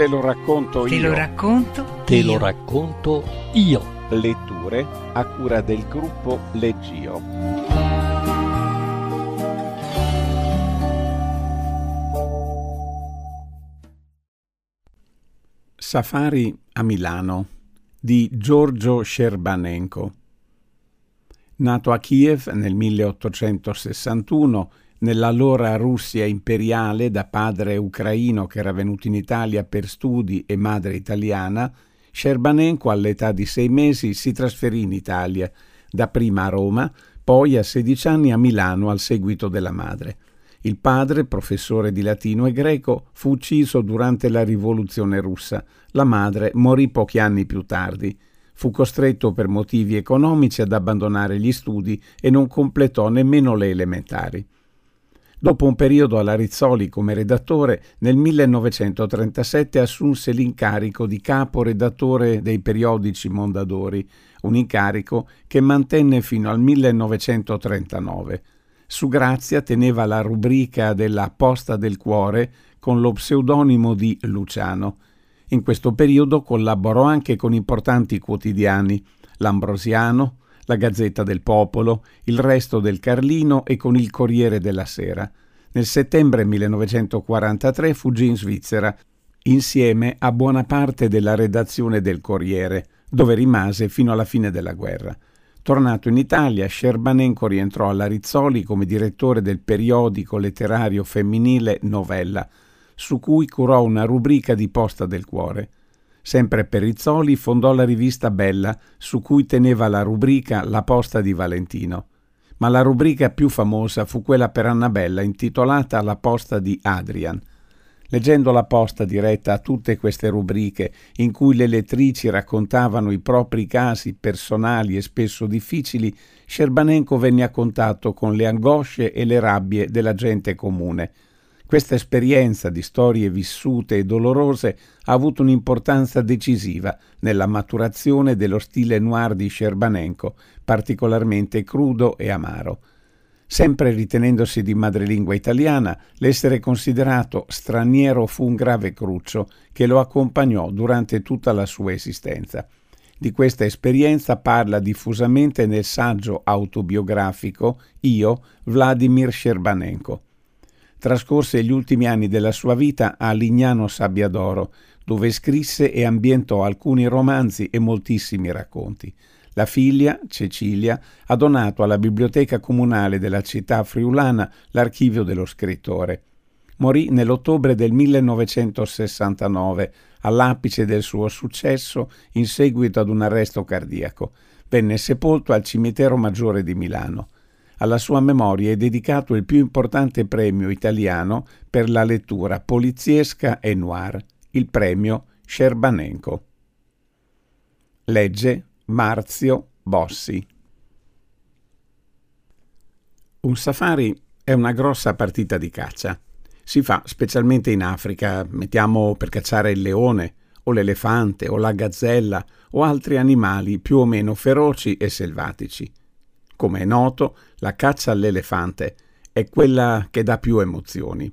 Te lo racconto Te io. lo racconto. Te io. lo racconto io. Letture a cura del gruppo Leggio. Safari a Milano di Giorgio Scerbanenko. Nato a Kiev nel 1861, nell'allora Russia imperiale da padre ucraino che era venuto in Italia per studi e madre italiana, Scerbanenko all'età di sei mesi si trasferì in Italia, dapprima a Roma, poi a 16 anni a Milano al seguito della madre. Il padre, professore di latino e greco, fu ucciso durante la rivoluzione russa. La madre morì pochi anni più tardi. Fu costretto per motivi economici ad abbandonare gli studi e non completò nemmeno le elementari. Dopo un periodo alla Rizzoli come redattore, nel 1937 assunse l'incarico di capo redattore dei periodici Mondadori, un incarico che mantenne fino al 1939. Su Grazia teneva la rubrica della Posta del Cuore con lo pseudonimo di Luciano. In questo periodo collaborò anche con importanti quotidiani, l'Ambrosiano, la Gazzetta del Popolo, il Resto del Carlino e con il Corriere della Sera. Nel settembre 1943 fuggì in Svizzera, insieme a buona parte della redazione del Corriere, dove rimase fino alla fine della guerra. Tornato in Italia, Scerbanenko rientrò alla Rizzoli come direttore del periodico letterario femminile Novella, su cui curò una rubrica di Posta del Cuore. Sempre per Rizzoli fondò la rivista Bella, su cui teneva la rubrica La Posta di Valentino. Ma la rubrica più famosa fu quella per Annabella, intitolata La Posta di Adrian. Leggendo la posta diretta a tutte queste rubriche, in cui le lettrici raccontavano i propri casi personali e spesso difficili, Scerbanenko venne a contatto con le angosce e le rabbie della gente comune. Questa esperienza di storie vissute e dolorose ha avuto un'importanza decisiva nella maturazione dello stile noir di Scerbanenko, particolarmente crudo e amaro. Sempre ritenendosi di madrelingua italiana, l'essere considerato straniero fu un grave cruccio che lo accompagnò durante tutta la sua esistenza. Di questa esperienza parla diffusamente nel saggio autobiografico Io, Vladimir Scerbanenko. Trascorse gli ultimi anni della sua vita a Lignano Sabbiadoro, dove scrisse e ambientò alcuni romanzi e moltissimi racconti. La figlia, Cecilia, ha donato alla biblioteca comunale della città friulana l'archivio dello scrittore. Morì nell'ottobre del 1969, all'apice del suo successo, in seguito ad un arresto cardiaco. Venne sepolto al cimitero maggiore di Milano. Alla sua memoria è dedicato il più importante premio italiano per la lettura poliziesca e noir, il premio Scerbanenko. Legge Marzio Bossi. Un safari è una grossa partita di caccia. Si fa specialmente in Africa, mettiamo per cacciare il leone, o l'elefante, o la gazzella, o altri animali più o meno feroci e selvatici. Come è noto, la caccia all'elefante è quella che dà più emozioni.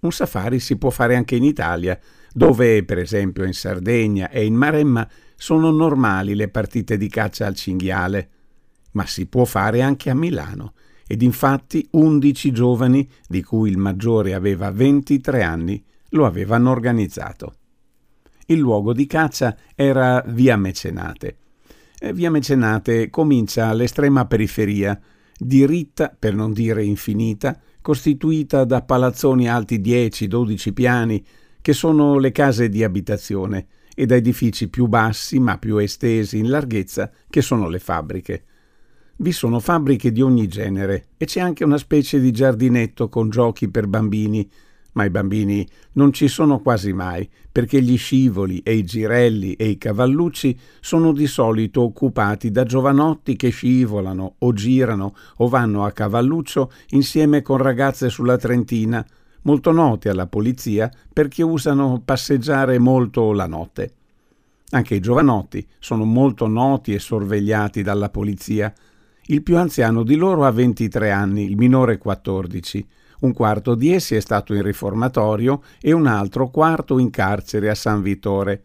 Un safari si può fare anche in Italia, dove, per esempio in Sardegna e in Maremma, sono normali le partite di caccia al cinghiale, ma si può fare anche a Milano, ed infatti undici giovani, di cui il maggiore aveva 23 anni, lo avevano organizzato. Il luogo di caccia era via Mecenate. Via Mecenate comincia all'estrema periferia, diritta, per non dire infinita, costituita da palazzoni alti 10-12 piani, che sono le case di abitazione, e da edifici più bassi ma più estesi in larghezza, che sono le fabbriche. Vi sono fabbriche di ogni genere e c'è anche una specie di giardinetto con giochi per bambini, ma i bambini non ci sono quasi mai, perché gli scivoli e i girelli e i cavallucci sono di solito occupati da giovanotti che scivolano o girano o vanno a cavalluccio insieme con ragazze sulla Trentina, molto note alla polizia perché usano passeggiare molto la notte. Anche i giovanotti sono molto noti e sorvegliati dalla polizia. Il più anziano di loro ha 23 anni, il minore 14. Un quarto di essi è stato in riformatorio e un altro quarto in carcere a San Vittore.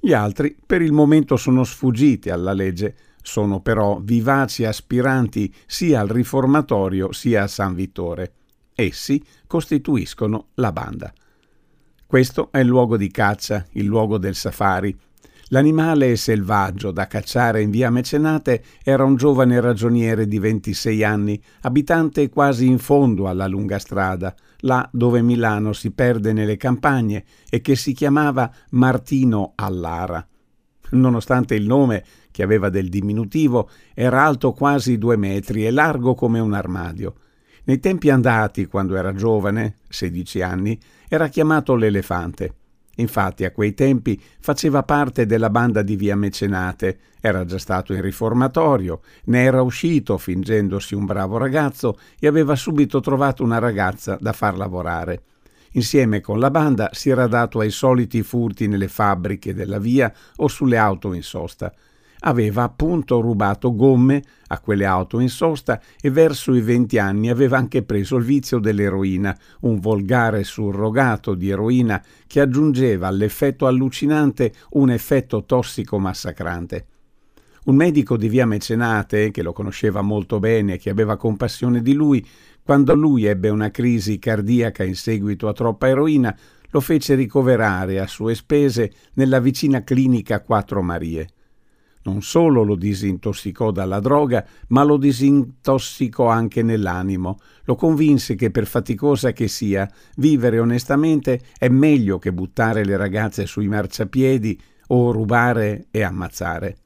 Gli altri per il momento sono sfuggiti alla legge, sono però vivaci aspiranti sia al riformatorio sia a San Vittore. Essi costituiscono la banda. Questo è il luogo di caccia, il luogo del safari, L'animale selvaggio da cacciare in via Mecenate era un giovane ragioniere di 26 anni, abitante quasi in fondo alla lunga strada, là dove Milano si perde nelle campagne e che si chiamava Martino Allara. Nonostante il nome, che aveva del diminutivo, era alto quasi due metri e largo come un armadio. Nei tempi andati, quando era giovane, 16 anni, era chiamato l'elefante. Infatti a quei tempi faceva parte della banda di via Mecenate, era già stato in riformatorio, ne era uscito fingendosi un bravo ragazzo e aveva subito trovato una ragazza da far lavorare. Insieme con la banda si era dato ai soliti furti nelle fabbriche della via o sulle auto in sosta aveva appunto rubato gomme a quelle auto in sosta e verso i venti anni aveva anche preso il vizio dell'eroina, un volgare surrogato di eroina che aggiungeva all'effetto allucinante un effetto tossico massacrante. Un medico di via Mecenate, che lo conosceva molto bene e che aveva compassione di lui, quando lui ebbe una crisi cardiaca in seguito a troppa eroina, lo fece ricoverare a sue spese nella vicina clinica Quattro Marie non solo lo disintossicò dalla droga, ma lo disintossicò anche nell'animo. Lo convinse che per faticosa che sia, vivere onestamente è meglio che buttare le ragazze sui marciapiedi o rubare e ammazzare.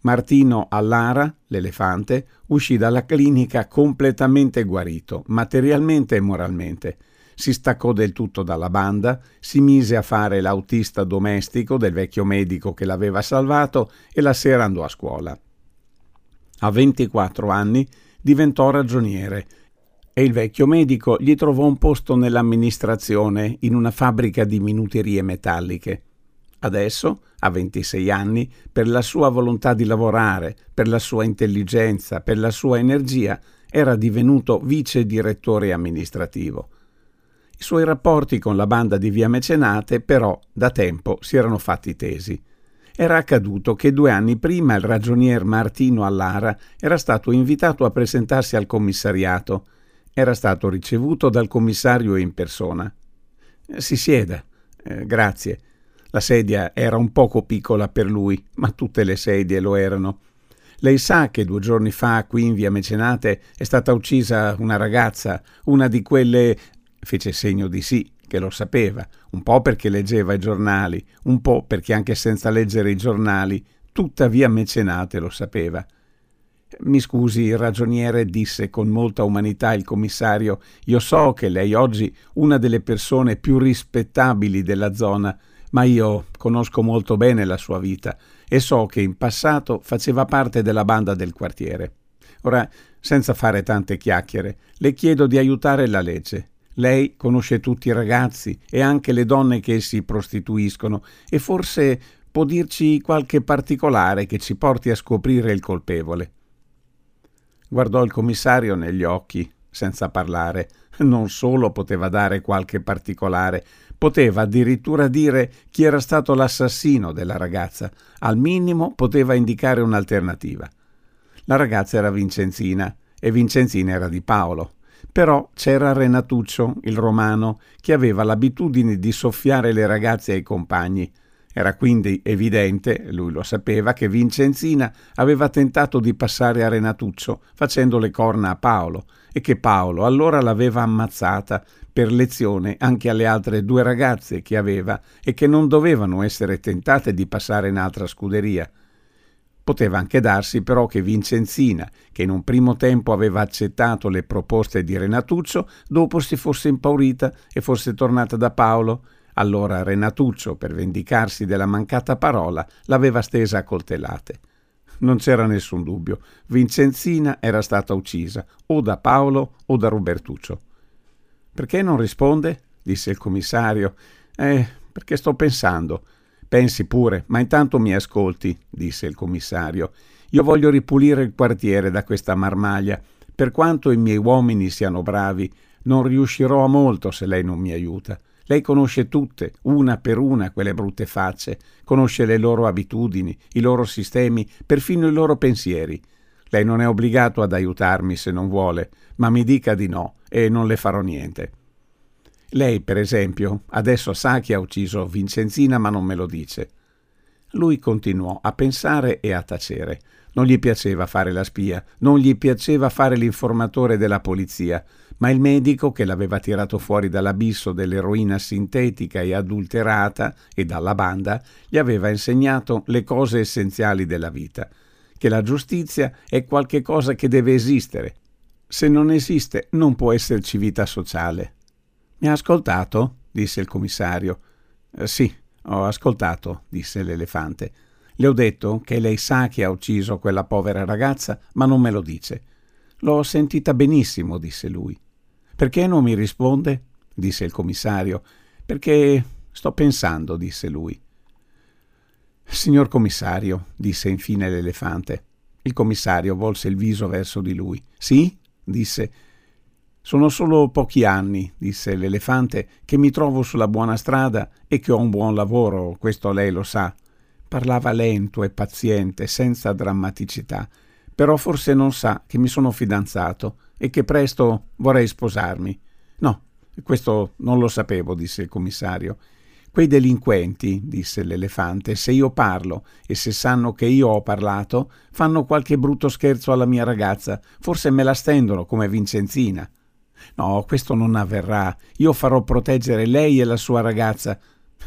Martino Allara, l'elefante, uscì dalla clinica completamente guarito, materialmente e moralmente si staccò del tutto dalla banda, si mise a fare l'autista domestico del vecchio medico che l'aveva salvato e la sera andò a scuola. A 24 anni diventò ragioniere e il vecchio medico gli trovò un posto nell'amministrazione in una fabbrica di minuterie metalliche. Adesso, a 26 anni, per la sua volontà di lavorare, per la sua intelligenza, per la sua energia, era divenuto vice direttore amministrativo. I suoi rapporti con la banda di via Mecenate però da tempo si erano fatti tesi. Era accaduto che due anni prima il ragionier Martino Allara era stato invitato a presentarsi al commissariato. Era stato ricevuto dal commissario in persona. Si sieda. Eh, grazie. La sedia era un poco piccola per lui, ma tutte le sedie lo erano. Lei sa che due giorni fa qui in via Mecenate è stata uccisa una ragazza, una di quelle Fece segno di sì, che lo sapeva, un po' perché leggeva i giornali, un po' perché anche senza leggere i giornali, tuttavia Mecenate lo sapeva. Mi scusi, ragioniere, disse con molta umanità il commissario, io so che lei oggi una delle persone più rispettabili della zona, ma io conosco molto bene la sua vita e so che in passato faceva parte della banda del quartiere. Ora, senza fare tante chiacchiere, le chiedo di aiutare la legge. Lei conosce tutti i ragazzi e anche le donne che si prostituiscono e forse può dirci qualche particolare che ci porti a scoprire il colpevole. Guardò il commissario negli occhi, senza parlare. Non solo poteva dare qualche particolare, poteva addirittura dire chi era stato l'assassino della ragazza. Al minimo poteva indicare un'alternativa. La ragazza era Vincenzina e Vincenzina era di Paolo. Però c'era Renatuccio, il romano, che aveva l'abitudine di soffiare le ragazze ai compagni. Era quindi evidente, lui lo sapeva, che Vincenzina aveva tentato di passare a Renatuccio facendo le corna a Paolo e che Paolo allora l'aveva ammazzata per lezione anche alle altre due ragazze che aveva e che non dovevano essere tentate di passare in altra scuderia. Poteva anche darsi però che Vincenzina, che in un primo tempo aveva accettato le proposte di Renatuccio, dopo si fosse impaurita e fosse tornata da Paolo. Allora Renatuccio, per vendicarsi della mancata parola, l'aveva stesa a coltellate. Non c'era nessun dubbio, Vincenzina era stata uccisa o da Paolo o da Robertuccio. Perché non risponde? disse il commissario. Eh, perché sto pensando. Pensi pure, ma intanto mi ascolti, disse il commissario. Io voglio ripulire il quartiere da questa marmaglia. Per quanto i miei uomini siano bravi, Non riuscirò a molto se lei non mi aiuta. Lei conosce tutte, una per una, quelle brutte facce, conosce le loro abitudini, i loro sistemi, perfino i loro pensieri. Lei non è obbligato ad aiutarmi se non vuole, ma mi dica di no e non le farò niente. Lei, per esempio, adesso sa che ha ucciso Vincenzina, ma non me lo dice. Lui continuò a pensare e a tacere. Non gli piaceva fare la spia, non gli piaceva fare l'informatore della polizia, ma il medico che l'aveva tirato fuori dall'abisso dell'eroina sintetica e adulterata e dalla banda gli aveva insegnato le cose essenziali della vita, che la giustizia è qualche cosa che deve esistere. Se non esiste non può esserci vita sociale. Mi ha ascoltato? disse il commissario. Eh, sì, ho ascoltato, disse l'elefante. Le ho detto che lei sa che ha ucciso quella povera ragazza, ma non me lo dice. L'ho sentita benissimo, disse lui. Perché non mi risponde? disse il commissario. Perché sto pensando, disse lui. Signor commissario, disse infine l'elefante. Il commissario volse il viso verso di lui. Sì? disse. Sono solo pochi anni, disse l'elefante, che mi trovo sulla buona strada e che ho un buon lavoro, questo lei lo sa. Parlava lento e paziente, senza drammaticità, però forse non sa che mi sono fidanzato e che presto vorrei sposarmi. No, questo non lo sapevo, disse il commissario. Quei delinquenti, disse l'elefante, se io parlo e se sanno che io ho parlato, fanno qualche brutto scherzo alla mia ragazza, forse me la stendono come Vincenzina. No, questo non avverrà. Io farò proteggere lei e la sua ragazza.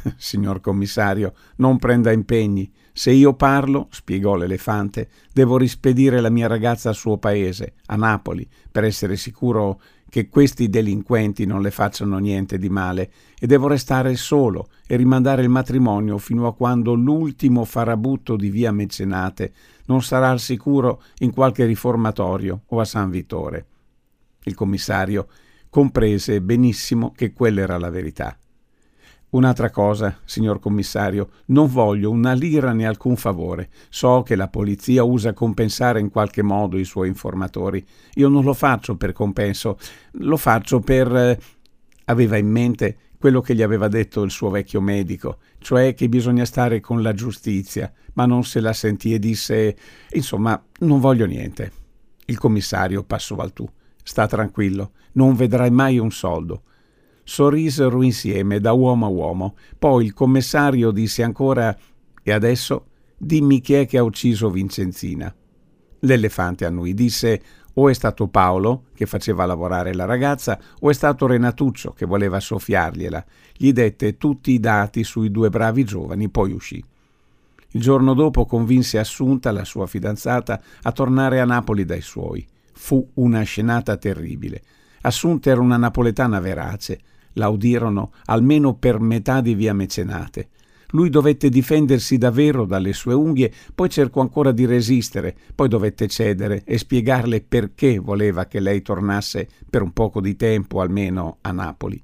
Signor commissario, non prenda impegni. Se io parlo, spiegò l'elefante, devo rispedire la mia ragazza al suo paese, a Napoli, per essere sicuro che questi delinquenti non le facciano niente di male, e devo restare solo e rimandare il matrimonio fino a quando l'ultimo farabutto di via Mecenate non sarà al sicuro in qualche riformatorio o a San Vittore. Il commissario comprese benissimo che quella era la verità. Un'altra cosa, signor commissario, non voglio una lira né alcun favore. So che la polizia usa compensare in qualche modo i suoi informatori. Io non lo faccio per compenso, lo faccio per... Eh, aveva in mente quello che gli aveva detto il suo vecchio medico, cioè che bisogna stare con la giustizia, ma non se la sentì e disse insomma, non voglio niente. Il commissario passò al tu. Sta tranquillo, non vedrai mai un soldo. Sorrisero insieme da uomo a uomo. Poi il commissario disse ancora: E adesso dimmi chi è che ha ucciso Vincenzina. L'elefante annui disse: O è stato Paolo, che faceva lavorare la ragazza, o è stato Renatuccio, che voleva soffiargliela. Gli dette tutti i dati sui due bravi giovani, poi uscì. Il giorno dopo convinse Assunta, la sua fidanzata, a tornare a Napoli dai suoi. Fu una scenata terribile. Assunta era una napoletana verace. La udirono almeno per metà di via Mecenate. Lui dovette difendersi davvero dalle sue unghie, poi cercò ancora di resistere, poi dovette cedere e spiegarle perché voleva che lei tornasse per un poco di tempo almeno a Napoli.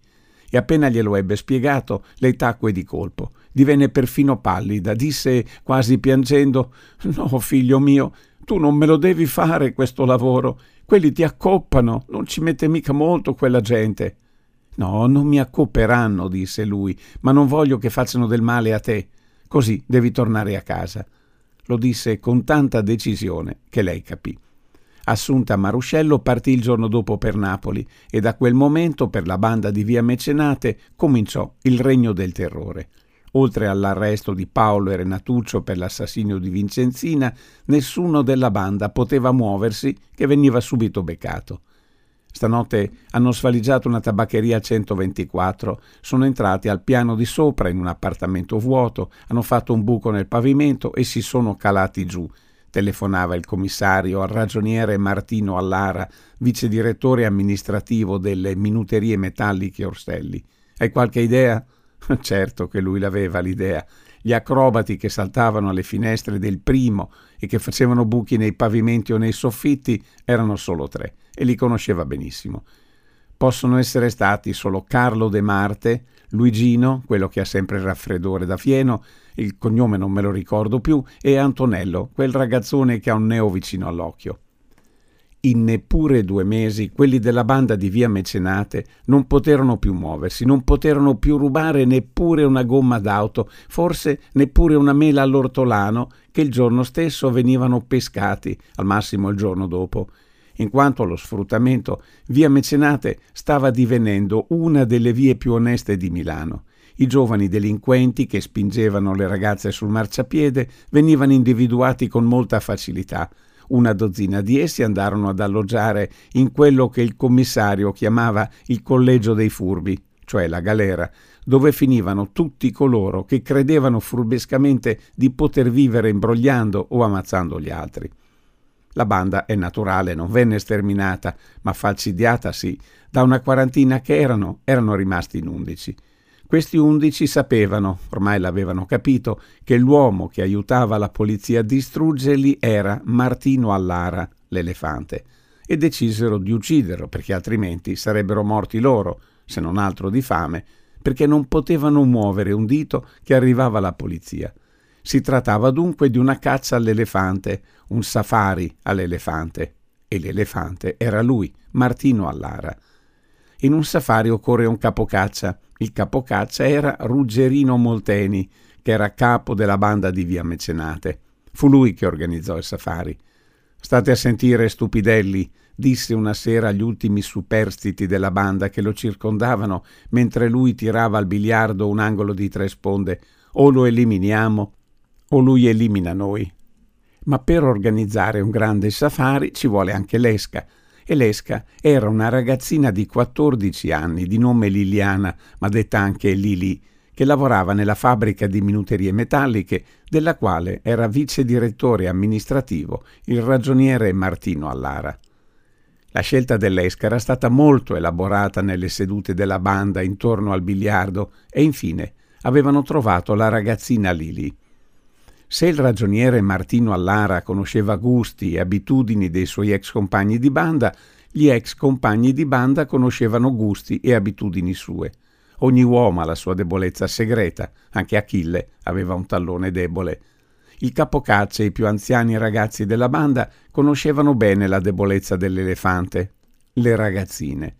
E appena glielo ebbe spiegato, lei tacque di colpo. Divenne perfino pallida, disse quasi piangendo: No, figlio mio, tu non me lo devi fare questo lavoro. Quelli ti accoppano, non ci mette mica molto quella gente. No, non mi accopperanno, disse lui, ma non voglio che facciano del male a te. Così devi tornare a casa. Lo disse con tanta decisione che lei capì. Assunta Maruscello partì il giorno dopo per Napoli e da quel momento per la banda di via Mecenate cominciò il regno del terrore. Oltre all'arresto di Paolo e Renatuccio per l'assassinio di Vincenzina, nessuno della banda poteva muoversi che veniva subito beccato. Stanotte hanno svaligiato una tabaccheria al 124, sono entrati al piano di sopra in un appartamento vuoto, hanno fatto un buco nel pavimento e si sono calati giù. Telefonava il commissario al ragioniere Martino Allara, vice direttore amministrativo delle minuterie metalliche Orstelli. Hai qualche idea? Certo che lui l'aveva l'idea. Gli acrobati che saltavano alle finestre del primo e che facevano buchi nei pavimenti o nei soffitti erano solo tre e li conosceva benissimo. Possono essere stati solo Carlo De Marte, Luigino, quello che ha sempre il raffreddore da fieno, il cognome non me lo ricordo più, e Antonello, quel ragazzone che ha un neo vicino all'occhio. In neppure due mesi quelli della banda di via Mecenate non poterono più muoversi, non poterono più rubare neppure una gomma d'auto, forse neppure una mela all'ortolano, che il giorno stesso venivano pescati, al massimo il giorno dopo. In quanto allo sfruttamento, via Mecenate stava divenendo una delle vie più oneste di Milano. I giovani delinquenti che spingevano le ragazze sul marciapiede venivano individuati con molta facilità. Una dozzina di essi andarono ad alloggiare in quello che il commissario chiamava il collegio dei furbi, cioè la galera, dove finivano tutti coloro che credevano furbescamente di poter vivere imbrogliando o ammazzando gli altri. La banda è naturale, non venne sterminata, ma falcidiata sì, da una quarantina che erano, erano rimasti in undici. Questi undici sapevano, ormai l'avevano capito, che l'uomo che aiutava la polizia a distruggerli era Martino Allara, l'elefante, e decisero di ucciderlo perché altrimenti sarebbero morti loro, se non altro di fame, perché non potevano muovere un dito che arrivava la polizia. Si trattava dunque di una caccia all'elefante, un safari all'elefante, e l'elefante era lui, Martino Allara. In un safari occorre un capocaccia. Il capocaccia era Ruggerino Molteni, che era capo della banda di via Mecenate. Fu lui che organizzò il safari. State a sentire, stupidelli, disse una sera agli ultimi superstiti della banda che lo circondavano mentre lui tirava al biliardo un angolo di tre sponde. O lo eliminiamo o lui elimina noi. Ma per organizzare un grande safari ci vuole anche l'esca e l'esca era una ragazzina di 14 anni di nome Liliana, ma detta anche Lili, che lavorava nella fabbrica di minuterie metalliche, della quale era vice direttore amministrativo il ragioniere Martino Allara. La scelta dell'esca era stata molto elaborata nelle sedute della banda intorno al biliardo e infine avevano trovato la ragazzina Lili. Se il ragioniere Martino Allara conosceva gusti e abitudini dei suoi ex compagni di banda, gli ex compagni di banda conoscevano gusti e abitudini sue. Ogni uomo ha la sua debolezza segreta, anche Achille aveva un tallone debole. Il capocaccia e i più anziani ragazzi della banda conoscevano bene la debolezza dell'elefante, le ragazzine.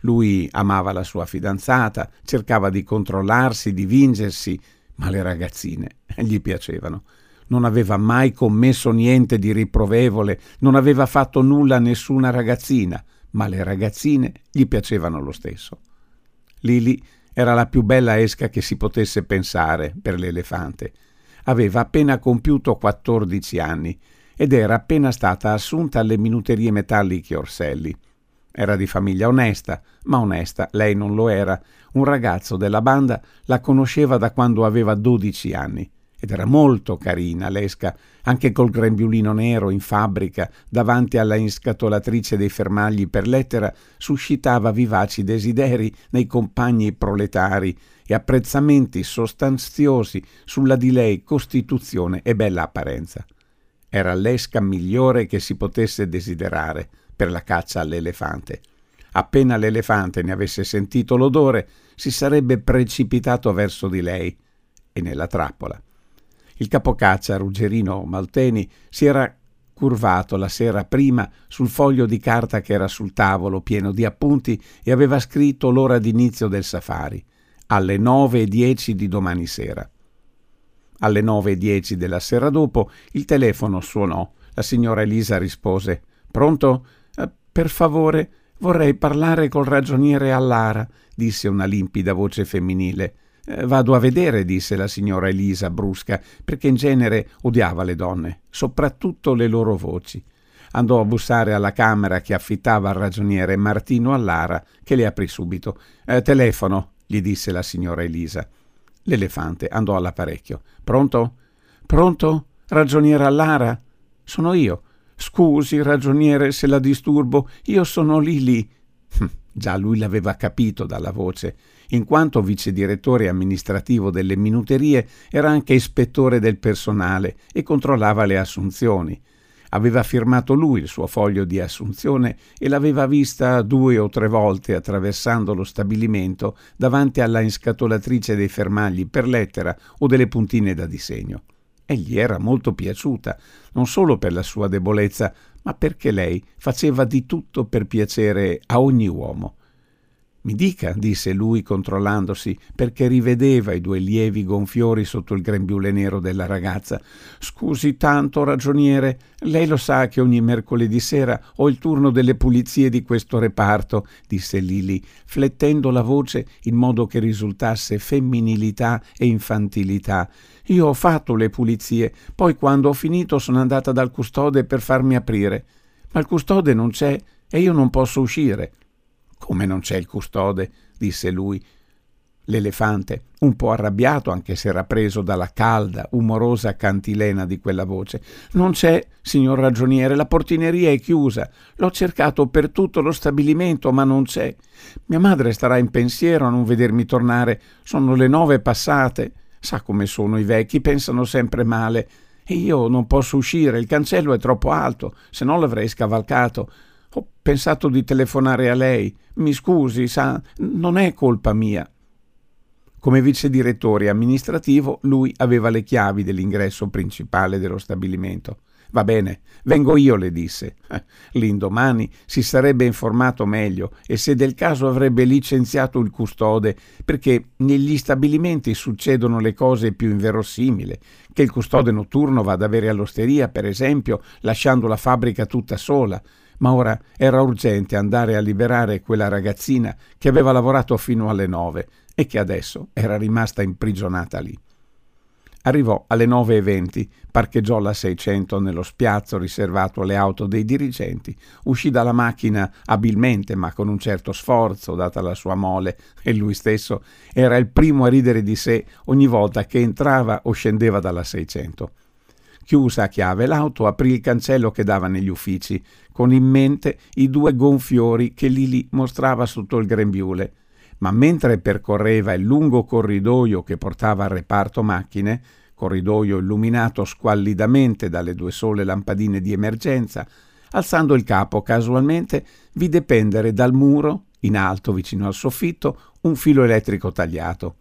Lui amava la sua fidanzata, cercava di controllarsi, di vingersi, ma le ragazzine gli piacevano. Non aveva mai commesso niente di riprovevole, non aveva fatto nulla a nessuna ragazzina, ma le ragazzine gli piacevano lo stesso. Lili era la più bella esca che si potesse pensare per l'elefante. Aveva appena compiuto 14 anni ed era appena stata assunta alle minuterie metalliche Orselli. Era di famiglia onesta, ma onesta lei non lo era. Un ragazzo della banda la conosceva da quando aveva 12 anni ed era molto carina l'esca, anche col grembiulino nero in fabbrica, davanti alla inscatolatrice dei fermagli per lettera, suscitava vivaci desideri nei compagni proletari e apprezzamenti sostanziosi sulla di lei costituzione e bella apparenza. Era l'esca migliore che si potesse desiderare per la caccia all'elefante. Appena l'elefante ne avesse sentito l'odore, si sarebbe precipitato verso di lei e nella trappola. Il capocaccia Ruggerino Malteni si era curvato la sera prima sul foglio di carta che era sul tavolo pieno di appunti e aveva scritto l'ora d'inizio del safari, alle nove e dieci di domani sera. Alle nove e dieci della sera dopo il telefono suonò. La signora Elisa rispose Pronto? Per favore, vorrei parlare col ragioniere Allara, disse una limpida voce femminile. Eh, vado a vedere, disse la signora Elisa brusca, perché in genere odiava le donne, soprattutto le loro voci. Andò a bussare alla camera che affittava al ragioniere Martino Allara, che le aprì subito. Eh, telefono, gli disse la signora Elisa. L'elefante andò all'apparecchio. Pronto? Pronto? Ragioniere Allara? Sono io. Scusi, ragioniere, se la disturbo, io sono Lili. Hm, già lui l'aveva capito dalla voce. In quanto vice direttore amministrativo delle minuterie, era anche ispettore del personale e controllava le assunzioni. Aveva firmato lui il suo foglio di assunzione e l'aveva vista due o tre volte attraversando lo stabilimento davanti alla inscatolatrice dei fermagli per lettera o delle puntine da disegno. E gli era molto piaciuta, non solo per la sua debolezza, ma perché lei faceva di tutto per piacere a ogni uomo. Mi dica, disse lui controllandosi, perché rivedeva i due lievi gonfiori sotto il grembiule nero della ragazza. Scusi tanto, ragioniere, lei lo sa che ogni mercoledì sera ho il turno delle pulizie di questo reparto, disse Lili, flettendo la voce in modo che risultasse femminilità e infantilità. Io ho fatto le pulizie, poi quando ho finito sono andata dal custode per farmi aprire. Ma il custode non c'è e io non posso uscire. Come non c'è il custode? disse lui. L'elefante, un po' arrabbiato anche se era preso dalla calda, umorosa cantilena di quella voce. Non c'è, signor ragioniere, la portineria è chiusa. L'ho cercato per tutto lo stabilimento, ma non c'è. Mia madre starà in pensiero a non vedermi tornare. Sono le nove passate. Sa come sono i vecchi, pensano sempre male. E io non posso uscire, il cancello è troppo alto, se no l'avrei scavalcato. Ho pensato di telefonare a lei. Mi scusi, sa, non è colpa mia. Come vice direttore amministrativo, lui aveva le chiavi dell'ingresso principale dello stabilimento. Va bene, vengo io, le disse. L'indomani si sarebbe informato meglio e se del caso avrebbe licenziato il custode, perché negli stabilimenti succedono le cose più inverosimili. Che il custode notturno vada ad avere all'osteria, per esempio, lasciando la fabbrica tutta sola ma ora era urgente andare a liberare quella ragazzina che aveva lavorato fino alle nove e che adesso era rimasta imprigionata lì. Arrivò alle 9.20, parcheggiò la 600 nello spiazzo riservato alle auto dei dirigenti, uscì dalla macchina abilmente ma con un certo sforzo, data la sua mole, e lui stesso era il primo a ridere di sé ogni volta che entrava o scendeva dalla 600. Chiusa a chiave l'auto, aprì il cancello che dava negli uffici, con in mente i due gonfiori che Lili mostrava sotto il grembiule. Ma mentre percorreva il lungo corridoio che portava al reparto macchine, corridoio illuminato squallidamente dalle due sole lampadine di emergenza, alzando il capo casualmente vide pendere dal muro, in alto vicino al soffitto, un filo elettrico tagliato.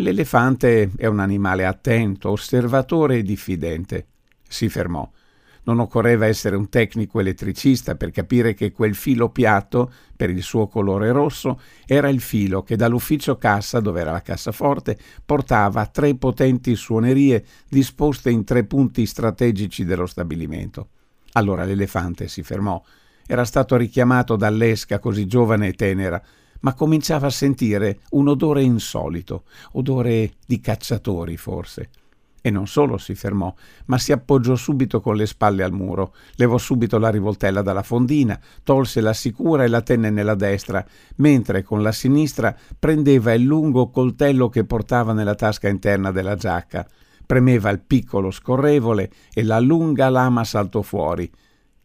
L'elefante è un animale attento, osservatore e diffidente. Si fermò. Non occorreva essere un tecnico elettricista per capire che quel filo piatto, per il suo colore rosso, era il filo che dall'ufficio cassa, dove era la cassaforte, portava tre potenti suonerie disposte in tre punti strategici dello stabilimento. Allora l'elefante si fermò. Era stato richiamato dall'esca così giovane e tenera, ma cominciava a sentire un odore insolito, odore di cacciatori forse. E non solo si fermò, ma si appoggiò subito con le spalle al muro, levò subito la rivoltella dalla fondina, tolse la sicura e la tenne nella destra, mentre con la sinistra prendeva il lungo coltello che portava nella tasca interna della giacca, premeva il piccolo scorrevole e la lunga lama saltò fuori,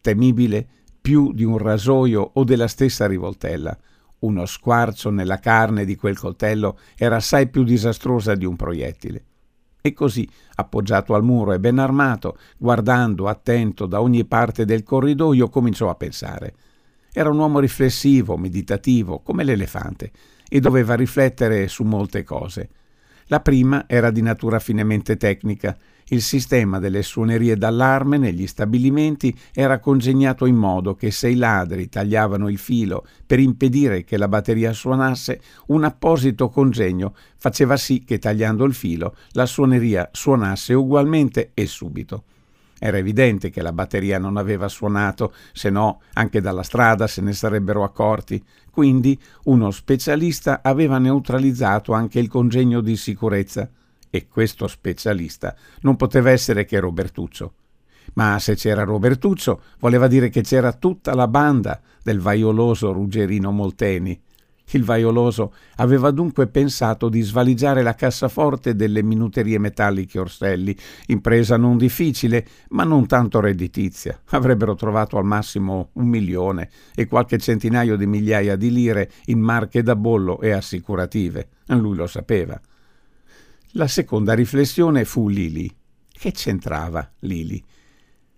temibile più di un rasoio o della stessa rivoltella. Uno squarcio nella carne di quel coltello era assai più disastrosa di un proiettile. E così, appoggiato al muro e ben armato, guardando attento da ogni parte del corridoio, cominciò a pensare. Era un uomo riflessivo, meditativo, come l'elefante, e doveva riflettere su molte cose. La prima era di natura finemente tecnica il sistema delle suonerie d'allarme negli stabilimenti era congegnato in modo che se i ladri tagliavano il filo per impedire che la batteria suonasse, un apposito congegno faceva sì che tagliando il filo la suoneria suonasse ugualmente e subito. Era evidente che la batteria non aveva suonato, se no anche dalla strada se ne sarebbero accorti. Quindi uno specialista aveva neutralizzato anche il congegno di sicurezza e questo specialista non poteva essere che Robertuccio. Ma se c'era Robertuccio, voleva dire che c'era tutta la banda del vaioloso Ruggerino Molteni. Il vaioloso aveva dunque pensato di svaligiare la cassaforte delle minuterie metalliche Orselli, impresa non difficile, ma non tanto redditizia. Avrebbero trovato al massimo un milione e qualche centinaio di migliaia di lire in marche da bollo e assicurative. Lui lo sapeva. La seconda riflessione fu Lili. Che c'entrava Lili?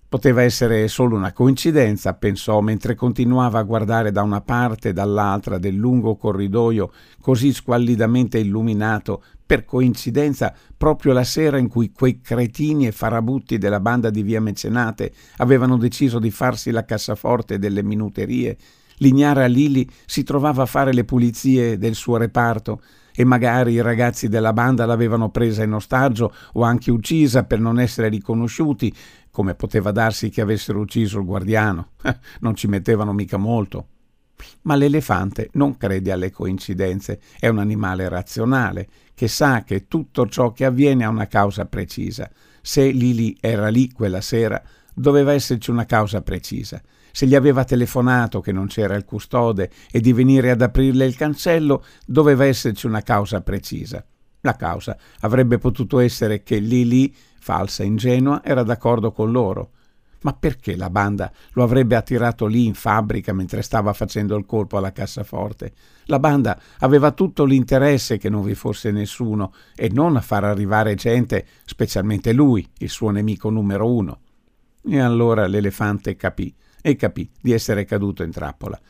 Poteva essere solo una coincidenza, pensò, mentre continuava a guardare da una parte e dall'altra del lungo corridoio così squallidamente illuminato, per coincidenza proprio la sera in cui quei cretini e farabutti della banda di via Mecenate avevano deciso di farsi la cassaforte delle minuterie, l'ignara Lili si trovava a fare le pulizie del suo reparto e magari i ragazzi della banda l'avevano presa in ostaggio o anche uccisa per non essere riconosciuti, come poteva darsi che avessero ucciso il guardiano. non ci mettevano mica molto. Ma l'elefante non crede alle coincidenze, è un animale razionale, che sa che tutto ciò che avviene ha una causa precisa. Se Lili era lì quella sera, doveva esserci una causa precisa se gli aveva telefonato che non c'era il custode e di venire ad aprirle il cancello, doveva esserci una causa precisa. La causa avrebbe potuto essere che Lili, falsa e ingenua, era d'accordo con loro. Ma perché la banda lo avrebbe attirato lì in fabbrica mentre stava facendo il colpo alla cassaforte? La banda aveva tutto l'interesse che non vi fosse nessuno e non a far arrivare gente, specialmente lui, il suo nemico numero uno. E allora l'elefante capì e capì di essere caduto in trappola.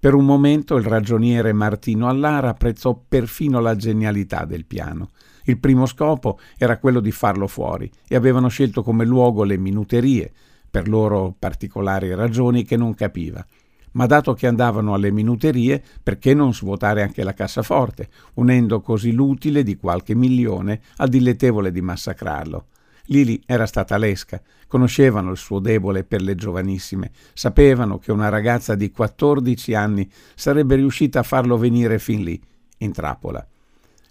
Per un momento il ragioniere Martino Allara apprezzò perfino la genialità del piano. Il primo scopo era quello di farlo fuori e avevano scelto come luogo le minuterie, per loro particolari ragioni che non capiva. Ma dato che andavano alle minuterie, perché non svuotare anche la cassaforte, unendo così l'utile di qualche milione al dilettevole di massacrarlo? Lili era stata lesca, conoscevano il suo debole per le giovanissime, sapevano che una ragazza di 14 anni sarebbe riuscita a farlo venire fin lì, in trappola.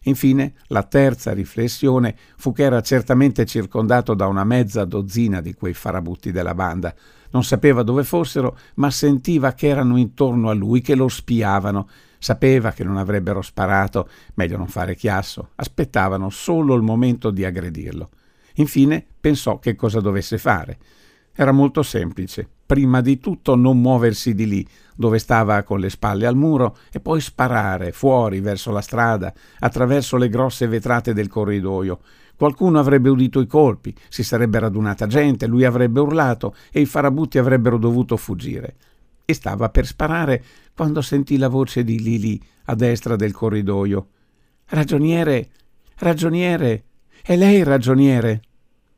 Infine, la terza riflessione fu che era certamente circondato da una mezza dozzina di quei farabutti della banda. Non sapeva dove fossero, ma sentiva che erano intorno a lui, che lo spiavano. Sapeva che non avrebbero sparato, meglio non fare chiasso, aspettavano solo il momento di aggredirlo. Infine pensò che cosa dovesse fare. Era molto semplice. Prima di tutto non muoversi di lì, dove stava con le spalle al muro, e poi sparare fuori verso la strada, attraverso le grosse vetrate del corridoio. Qualcuno avrebbe udito i colpi, si sarebbe radunata gente, lui avrebbe urlato e i farabutti avrebbero dovuto fuggire. E stava per sparare quando sentì la voce di Lili a destra del corridoio. Ragioniere, ragioniere, è lei ragioniere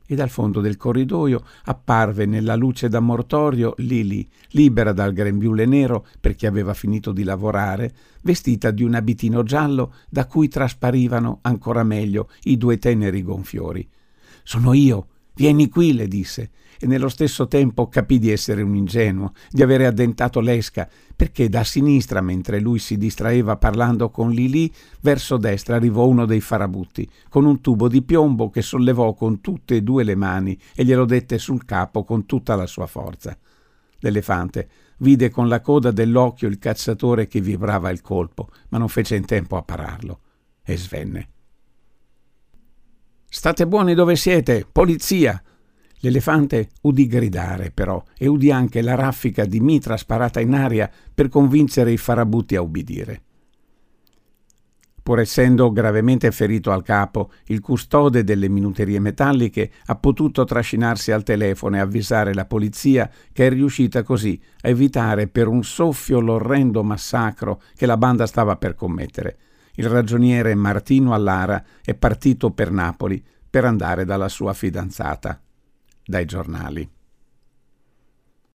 e dal fondo del corridoio apparve nella luce da mortorio Lili, libera dal grembiule nero perché aveva finito di lavorare, vestita di un abitino giallo da cui trasparivano ancora meglio i due teneri gonfiori. Sono io, vieni qui, le disse, e nello stesso tempo capì di essere un ingenuo, di avere addentato l'esca, perché da sinistra, mentre lui si distraeva parlando con Lili, verso destra arrivò uno dei farabutti, con un tubo di piombo che sollevò con tutte e due le mani e glielo dette sul capo con tutta la sua forza. L'elefante vide con la coda dell'occhio il cacciatore che vibrava il colpo, ma non fece in tempo a pararlo, e svenne. State buoni dove siete, polizia! L'elefante udì gridare, però, e udì anche la raffica di mitra sparata in aria per convincere i farabutti a ubbidire. Pur essendo gravemente ferito al capo, il custode delle minuterie metalliche ha potuto trascinarsi al telefono e avvisare la polizia che è riuscita così a evitare per un soffio l'orrendo massacro che la banda stava per commettere. Il ragioniere Martino Allara è partito per Napoli per andare dalla sua fidanzata dai giornali.